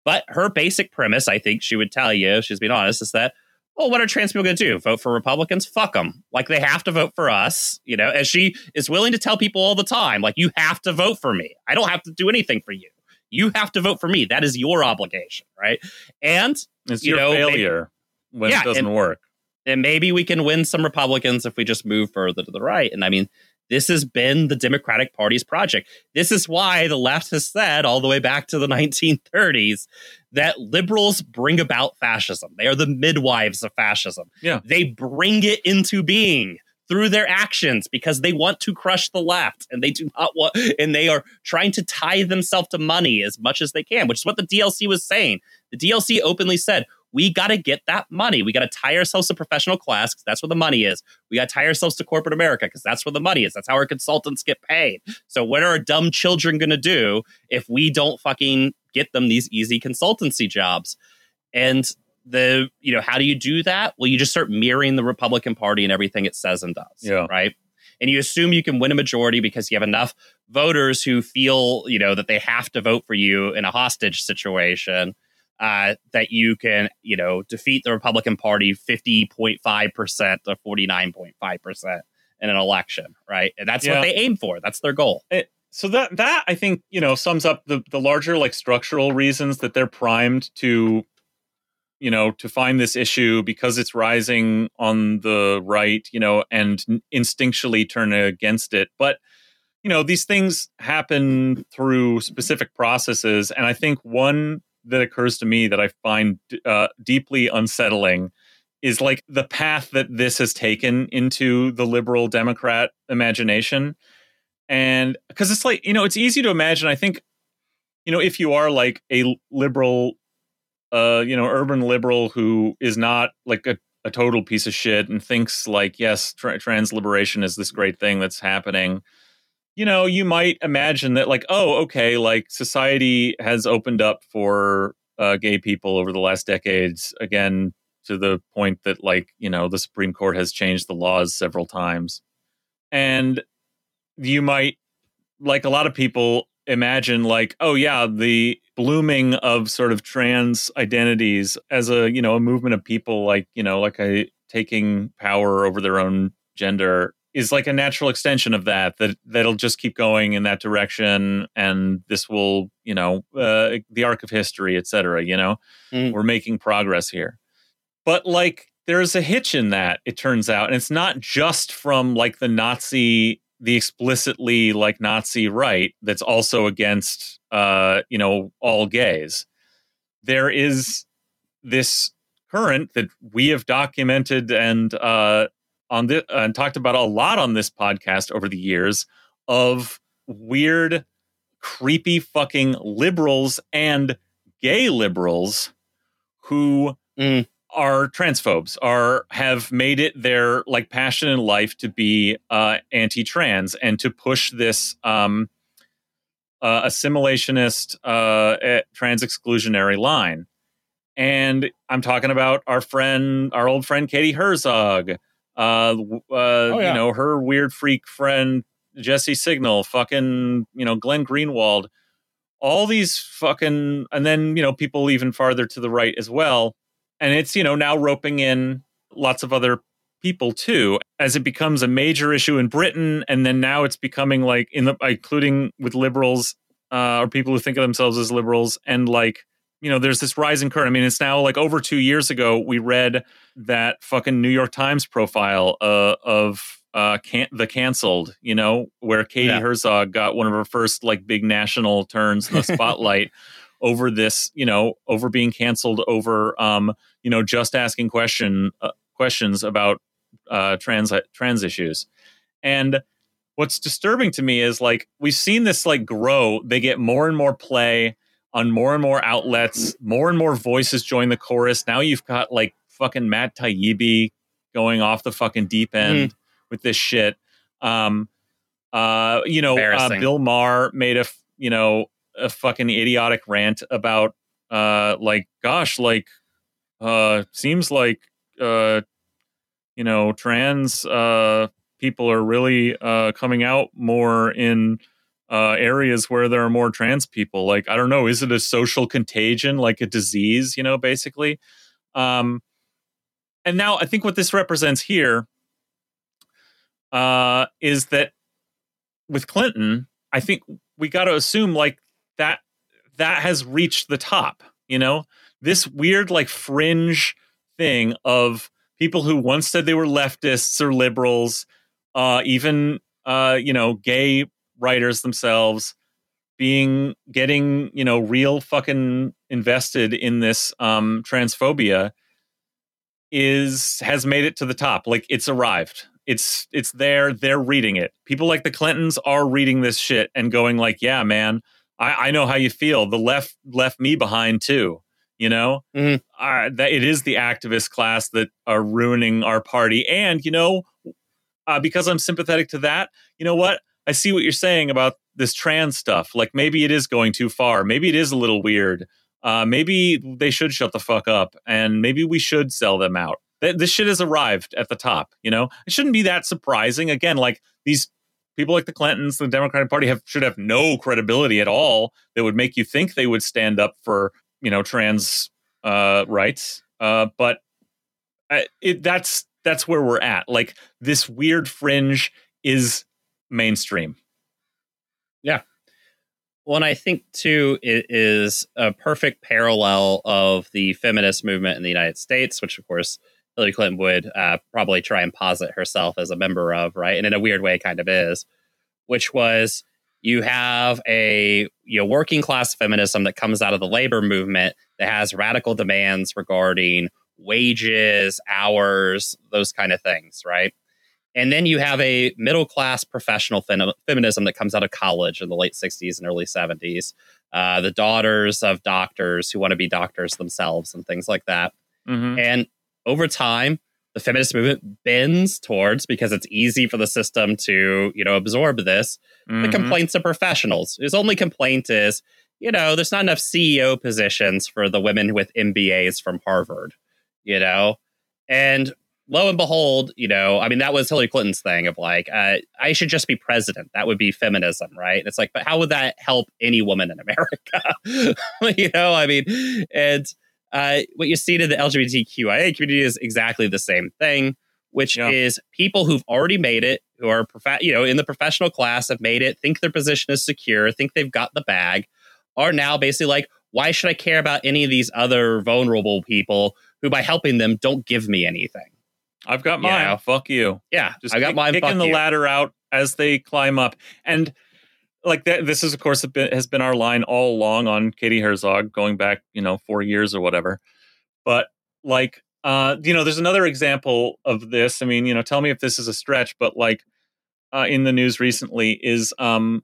But her basic premise, I think she would tell you, if she's being honest, is that well, what are trans people going to do? Vote for Republicans? Fuck them. Like they have to vote for us, you know, as she is willing to tell people all the time, like, you have to vote for me. I don't have to do anything for you. You have to vote for me. That is your obligation, right? And it's you your know, maybe- failure when Yeah, it doesn't and- work. and maybe we can win some Republicans if we just move further to the right. And I mean, this has been the Democratic Party's project. This is why the left has said all the way back to the 1930s that liberals bring about fascism. They are the midwives of fascism. Yeah. They bring it into being through their actions because they want to crush the left and they do not want and they are trying to tie themselves to money as much as they can, which is what the DLC was saying. The DLC openly said, we got to get that money. We got to tie ourselves to professional class because that's where the money is. We got to tie ourselves to corporate America because that's where the money is. That's how our consultants get paid. So what are our dumb children going to do if we don't fucking get them these easy consultancy jobs? And the you know how do you do that? Well, you just start mirroring the Republican Party and everything it says and does. Yeah. Right. And you assume you can win a majority because you have enough voters who feel you know that they have to vote for you in a hostage situation uh, that you can, you know, defeat the Republican Party 50.5% to 49.5% in an election, right? And that's Yeah. what they aim for. That's their goal. It, so that that I think you know sums up the the larger like structural reasons that they're primed to you know to find this issue because it's rising on the right you know and instinctually turn against it but you know these things happen through specific processes and i think one that occurs to me that i find uh, deeply unsettling is like the path that this has taken into the liberal democrat imagination. And because it's like you know it's easy to imagine i think you know if you are like a liberal uh you know urban liberal who is not like a, a total piece of shit and thinks like yes tra- trans liberation is this great thing that's happening you know you might imagine that like oh okay like society has opened up for uh, gay people over the last decades again to the point that like you know the supreme court has changed the laws several times. And you might like a lot of people imagine like oh yeah the blooming of sort of trans identities as a you know a movement of people like you know like a taking power over their own gender is like a natural extension of that that that'll just keep going in that direction and this will you know uh, the arc of history et cetera you know? Mm. we're making progress here. But like there's a hitch in that it turns out and it's not just from like the nazi the explicitly like nazi right that's also against uh you know all gays. There is this current that we have documented and uh on this and talked about a lot on this podcast over the years of weird creepy fucking liberals and gay liberals who Mm. are transphobes are have made it their like passion in life to be uh, anti-trans and to push this um, uh, assimilationist uh, eh, trans exclusionary line and i'm talking about our friend our old friend katie herzog uh, uh, yeah. you know her weird freak friend jesse singal fucking you know glenn greenwald. All these fucking and then you know people even farther to the right as well. And it's you know now roping in lots of other people too as it becomes a major issue in britain. And then now it's becoming like in the including with liberals uh or people who think of themselves as liberals and like you know there's this rising current. I mean it's now like over two years ago we read that fucking new york times profile uh, of uh can- the canceled you know where katie Yeah. herzog got one of her first like big national turns in the spotlight over this you know over being canceled over um you know just asking question uh, questions about uh trans trans issues. And what's disturbing to me is like we've seen this like grow. They get more and more play on more and more outlets more and more voices join the chorus. Now you've got like fucking matt taibbi going off the fucking deep end with this shit. Um uh you know uh, bill maher made a you know a fucking idiotic rant about uh like gosh like uh seems like uh you know trans uh people are really uh coming out more in uh areas where there are more trans people. Like i don't know is it a social contagion like a disease you know basically? Um and now i think what this represents here uh is that with clinton i think we got to assume like that that has reached the top you know? This weird like fringe thing of people who once said they were leftists or liberals uh even uh you know gay writers themselves being getting you know real fucking invested in this um transphobia is has made it to the top like it's arrived it's it's there they're reading it people like the clintons are reading this shit and going like yeah man i i know how you feel the left left me behind too You know, Mhm. uh, that it is the activist class that are ruining our party. And you know, uh, because I'm sympathetic to that, you know what? I see what you're saying about this trans stuff. Like maybe it is going too far. Maybe it is a little weird. Uh, maybe they should shut the fuck up, and maybe we should sell them out. Th- This shit has arrived at the top. You know, it shouldn't be that surprising. Again, like these people like the Clintons, the Democratic Party have should have no credibility at all that would make you think they would stand up for you know trans uh, rights. Uh, but I, it, that's that's where we're at. Like this weird fringe is mainstream. Yeah. Well, and I think too it is a perfect parallel of the feminist movement in the United States, which of course Hillary Clinton would uh, probably try and posit herself as a member of, right? And in a weird way, kind of is, which was you have a you know working class feminism that comes out of the labor movement that has radical demands regarding wages, hours, those kind of things, right? And then you have a middle class professional fem- feminism that comes out of college in the late 60s and early 70s. Uh, the daughters of doctors who want to be doctors themselves and things like that. Mm-hmm. And over time, the feminist movement bends towards because it's easy for the system to, you know, absorb this. Mm-hmm. The complaints of professionals. His only complaint is, you know, there's not enough CEO positions for the women with MBAs from Harvard, you know? And lo and behold, you know, I mean, that was Hillary Clinton's thing of like, uh, I should just be president. That would be feminism, right? And it's like, but how would that help any woman in America? you know, I mean, and uh, what you see to the LGBTQIA community is exactly the same thing, which Yeah. is people who've already made it, who are, prof- you know, in the professional class, have made it, think their position is secure, think they've got the bag, are now basically like, why should I care about any of these other vulnerable people who, by helping them, don't give me anything? I've got You mine. know? Fuck you. Yeah, Just I got kick- mine. kicking fuck the you. ladder out as they climb up. And like that, this is of course a bit, has been our line all along on Katie Herzog, going back you know four years or whatever. But like, uh, you know, there's another example of this. I mean, you know, tell me if this is a stretch, but like uh, in the news recently is, um,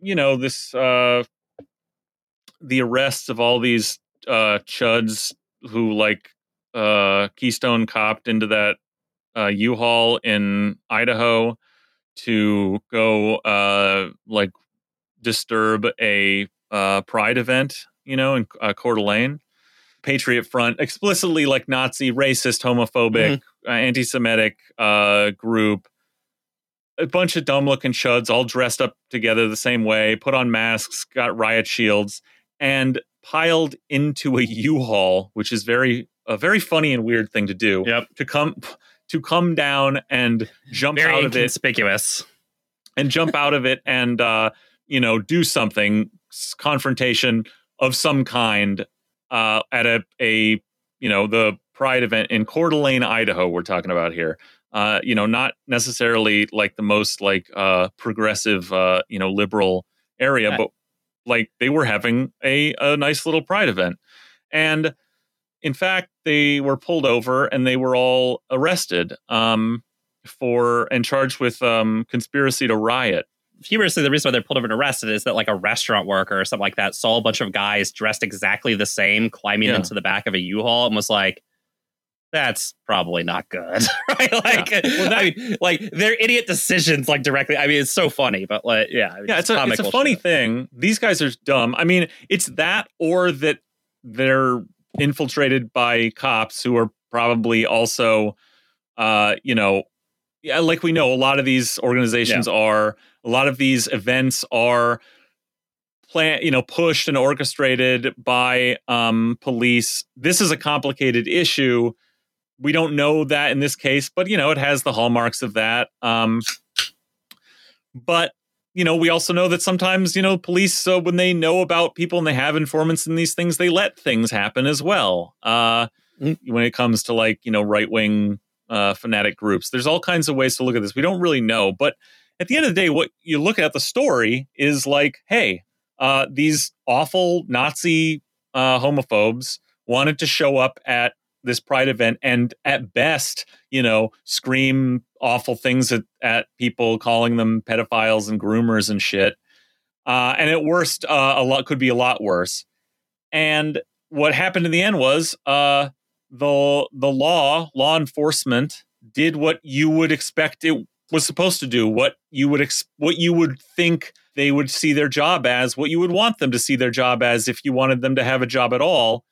you know, this uh, the arrests of all these uh, chuds who like uh, Keystone copped into that uh, U-Haul in Idaho to go uh, like disturb a uh, pride event, you know, in uh, Coeur d'Alene. Patriot Front, explicitly like Nazi, racist, homophobic, uh, anti-Semitic uh, group. A bunch of dumb-looking chuds, all dressed up together the same way, put on masks, got riot shields, and piled into a U-Haul, which is very a very funny and weird thing to do. Yep. To come to come down and jump Very out of it conspicuous, and jump out of it and uh, you know do something confrontation of some kind uh, at a a you know the pride event in Coeur d'Alene, Idaho. We're talking about here. Uh, you know, not necessarily like the most like uh, progressive, uh, you know, liberal area, but like they were having a a nice little pride event, and in fact, they were pulled over and they were all arrested um, for and charged with um, conspiracy to riot. humorously, the reason why they're pulled over and arrested is that like a restaurant worker or something like that saw a bunch of guys dressed exactly the same climbing Yeah. into the back of a U-Haul and was like, "That's probably not good." right? Like, Well, that- I mean, like their idiot decisions, like directly. I mean, it's so funny, but like, yeah, I mean, Yeah, it's a it's a funny shit. thing. These guys are dumb. I mean, it's that or that they're infiltrated by cops who are probably also, uh, you know, yeah, like we know, a lot of these organizations are. A lot of these events are plan you know pushed and orchestrated by um police this is a complicated issue we don't know that in this case but you know it has the hallmarks of that um but you know we also know that sometimes you know police so when they know about people and they have informants in these things they let things happen as well uh Mhm. when it comes to like you know right wing uh fanatic groups there's all kinds of ways to look at this we don't really know but at the end of the day what you look at the story is like hey uh these awful nazi uh homophobes wanted to show up at this pride event and at best you know scream awful things at, at people calling them pedophiles and groomers and shit uh, and at worst uh, a lot could be a lot worse and what happened in the end was uh, the the law, law enforcement, did what you would expect it was supposed to do. What you would ex- what you would think they would see their job as. What you would want them to see their job as if you wanted them to have a job at all.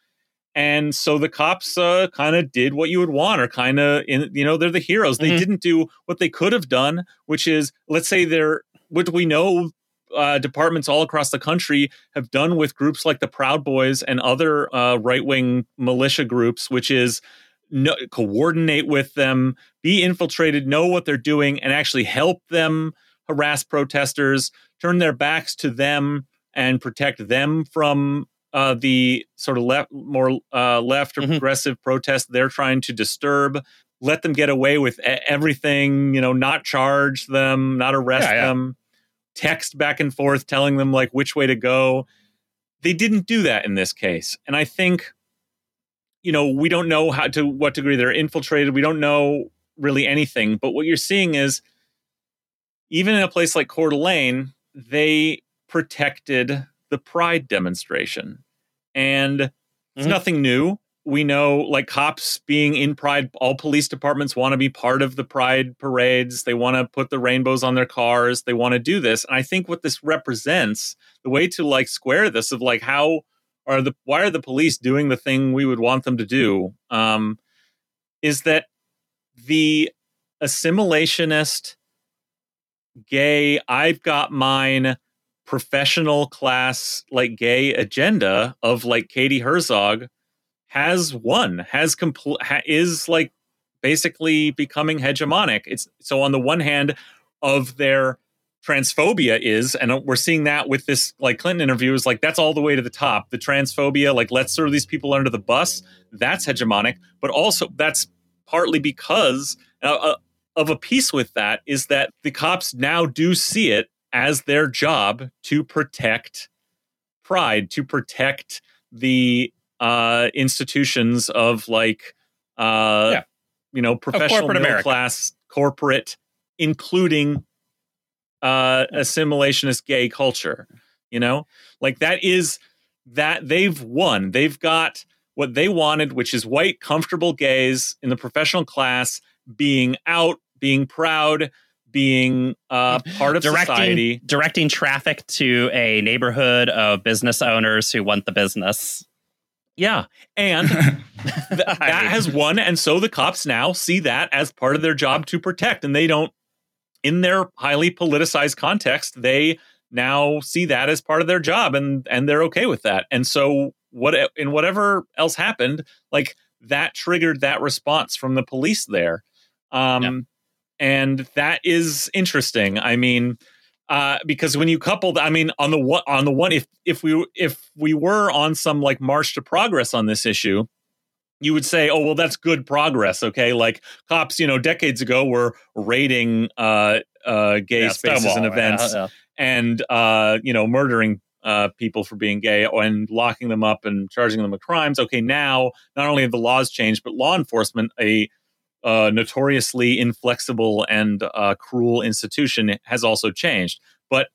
And so the cops uh, kind of did what you would want, or kind of, you know, they're the heroes. They Mhm. didn't do what they could have done, which is, let's say they're, what we know uh, departments all across the country have done with groups like the Proud Boys and other uh, right wing militia groups, which is no, coordinate with them, be infiltrated, know what they're doing, and actually help them harass protesters, turn their backs to them, and protect them from uh, the sort of left, more uh, left or Mhm. progressive protest they're trying to disturb. Let them get away with everything, you know, not charge them, not arrest Yeah, yeah. them, text back and forth telling them like which way to go. They didn't do that in this case. And I think, you know, we don't know how to what degree they're infiltrated. We don't know really anything. But what you're seeing is even in a place like Coeur d'Alene, they protected the pride demonstration. And it's Mhm. nothing new. We know like cops being in pride, all police departments want to be part of the pride parades. They want to put the rainbows on their cars. They want to do this. And I think what this represents, the way to like square this of like how are the why are the police doing the thing we would want them to do? Um, is that the assimilationist gay i've got mine professional class like gay agenda of like katie herzog has won has compl- ha- is like basically becoming hegemonic. It's so on the one hand of their transphobia is and we're seeing that with this like clinton interview is like that's all the way to the top. The transphobia like let's throw these people under the bus that's hegemonic. But also that's partly because uh, uh, of a piece with that is that the cops now do see it as their job to protect pride, to protect the uh, institutions of like, uh, Yeah. you know, professional middle America. class, corporate, including uh, assimilationist gay culture. You know, like that is that they've won. They've got what they wanted, which is white, comfortable gays in the professional class being out, being proud, being uh, part of directing society. directing traffic to a neighborhood of business owners who want the business. Yeah. And th- that has won. And so the cops now see that as part of their job to protect. And they don't, in their highly politicized context, they now see that as part of their job and and they're okay with that. And so what in whatever else happened, like that triggered that response from the police there. Um Yeah. And that is interesting. I mean, uh, because when you couple, I mean, on the one, on the one, if if we if we were on some like march to progress on this issue, you would say, oh well, that's good progress. Okay, like cops, you know, decades ago were raiding uh, uh, gay Yeah, spaces and events yeah, yeah. and uh, you know, murdering uh, people for being gay and locking them up and charging them with crimes. Okay, now not only have the laws changed, but law enforcement, a uh, notoriously inflexible and uh, cruel institution, has also changed. But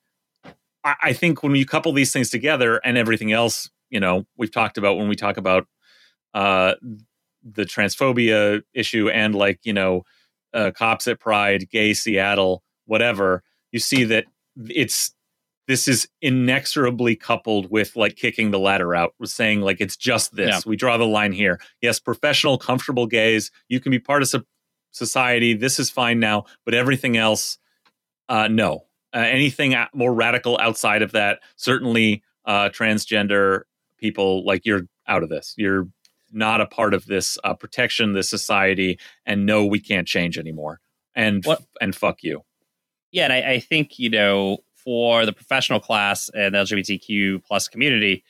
I, I think when you couple these things together and everything else, you know, we've talked about when we talk about uh, the transphobia issue and like you know, uh, cops at Pride, gay Seattle, whatever, you see that it's this is inexorably coupled with like kicking the ladder out with saying like it's just this. Yeah. we draw the line here. Yes professional comfortable gays you can be part of so- society. This is fine now. But everything else uh no. Uh, anything more radical outside of that certainly uh transgender people like you're out of this. You're not a part of this uh, protection this society. And no we can't change anymore. And What- and fuck you. Yeah, and I, I think you know for the professional class and the LGBTQ plus community,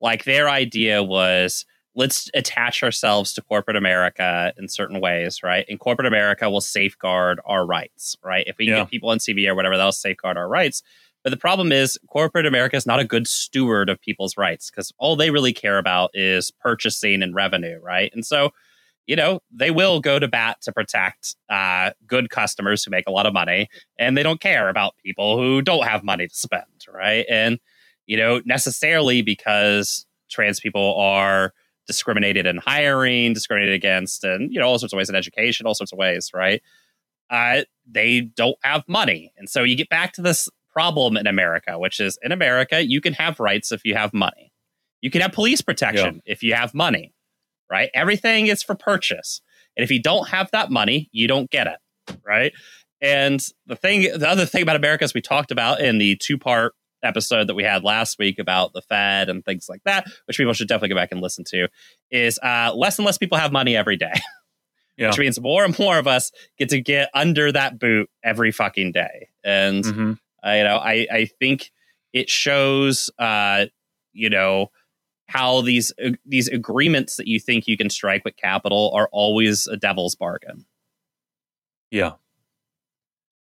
like their idea was let's attach ourselves to corporate America in certain ways, right? And corporate America will safeguard our rights, right? If we Yeah. get people on CV or whatever, they'll safeguard our rights. But the problem is, corporate America is not a good steward of people's rights because all they really care about is purchasing and revenue, right? And so, you know, they will go to bat to protect uh, good customers who make a lot of money, and they don't care about people who don't have money to spend, right? And you know, necessarily because trans people are discriminated in hiring, discriminated against, and you know all sorts of ways in education, all sorts of ways, right? Uh, they don't have money, and so you get back to this problem in America, which is in America you can have rights if you have money, you can have police protection yeah. if you have money, right? Everything is for purchase, and if you don't have that money, you don't get it, right? And the thing, the other thing about America, as we talked about in the two part episode that we had last week about the Fed and things like that, which people should definitely go back and listen to, is uh, less and less people have money every day. Yeah. Which means more and more of us get to get under that boot every fucking day. And mm-hmm. uh, you know, I I think it shows uh, you know, how these uh, these agreements that you think you can strike with capital are always a devil's bargain. Yeah.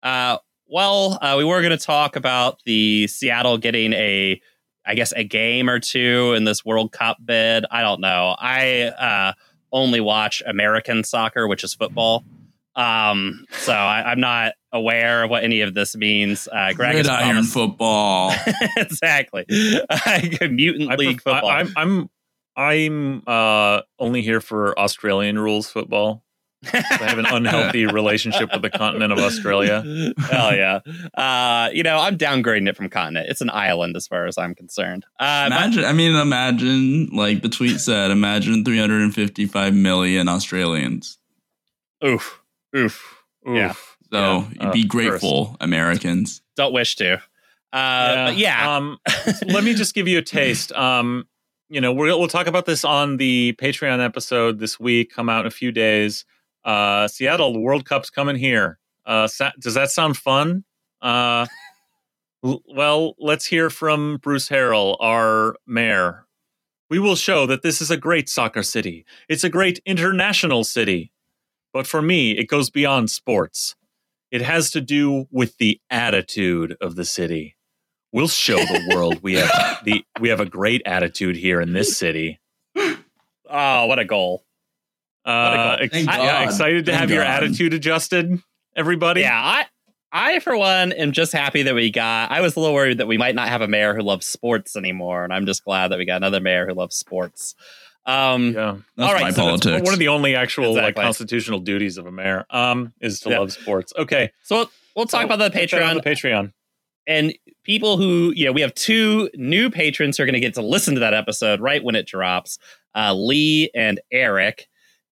Uh, well, uh, we were going to talk about the Seattle getting a, I guess, a game or two in this World Cup bid. I don't know. I uh, only watch American soccer, which is football. Um, so I, am not aware of what any of this means. Uh, Greg iron football, exactly. Mutant I League pref- football. I, I'm I'm I'm uh, only here for Australian rules football. I have an unhealthy relationship with the continent of Australia. Hell yeah. Uh, you know, I'm downgrading it from continent. It's an island as far as I'm concerned. Uh, imagine, but, I mean, imagine, like the tweet said, imagine 355 million Australians. Oof. Oof. Oof. Yeah. So yeah. be grateful, first. Americans. Don't wish to. Uh, yeah. yeah. Um, let me just give you a taste. Um, you know, we will talk about this on the Patreon episode this week, come out in a few days. Uh, Seattle, the World Cup's coming here. Uh, sa- does that sound fun? Uh, l- well, let's hear from Bruce Harrell, our mayor. We will show that this is a great soccer city. It's a great international city. But for me, it goes beyond sports. It has to do with the attitude of the city. We'll show the world we have the we have a great attitude here in this city. Oh, what a goal! Uh, ex- yeah, excited to Thank have God. your attitude adjusted, everybody. Yeah, I, I for one am just happy that we got. I was a little worried that we might not have a mayor who loves sports anymore, and I'm just glad that we got another mayor who loves sports. Um, yeah, that's all right, my so politics. One of the only actual exactly. like constitutional duties of a mayor um, is to yeah. love sports. Okay, so we'll, we'll talk so, about the Patreon. The Patreon. And people who, you know, we have two new patrons who are going to get to listen to that episode right when it drops. Uh, Lee and Eric.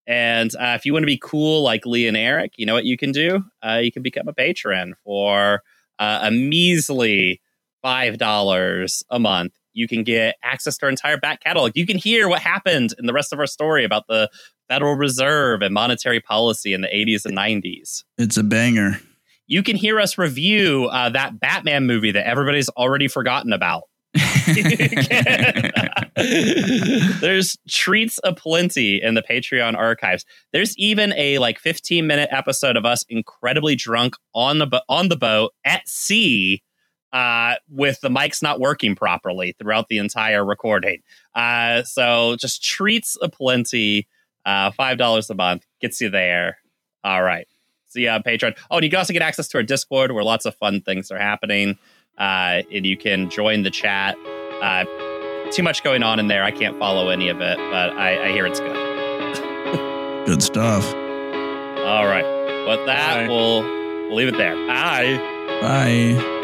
And uh, if you want to be cool like Lee and Eric, you know what you can do? Uh, you can become a patron for uh, a measly $5 a month. You can get access to our entire back catalog. You can hear what happened in the rest of our story about the Federal Reserve and monetary policy in the 80s and 90s. It's a banger. You can hear us review uh, that Batman movie that everybody's already forgotten about. There's treats aplenty in the Patreon archives. There's even a like 15 minute episode of us incredibly drunk on the bo- on the boat at sea uh, with the mics not working properly throughout the entire recording. Uh, so just treats aplenty. Uh, Five dollars a month gets you there. All right. See you on Patreon. Oh, and you can also get access to our Discord where lots of fun things are happening uh, and you can join the chat. Uh, too much going on in there. I can't follow any of it, but I, I hear it's good. good stuff. All right. With that, we'll, we'll leave it there. Bye. Bye.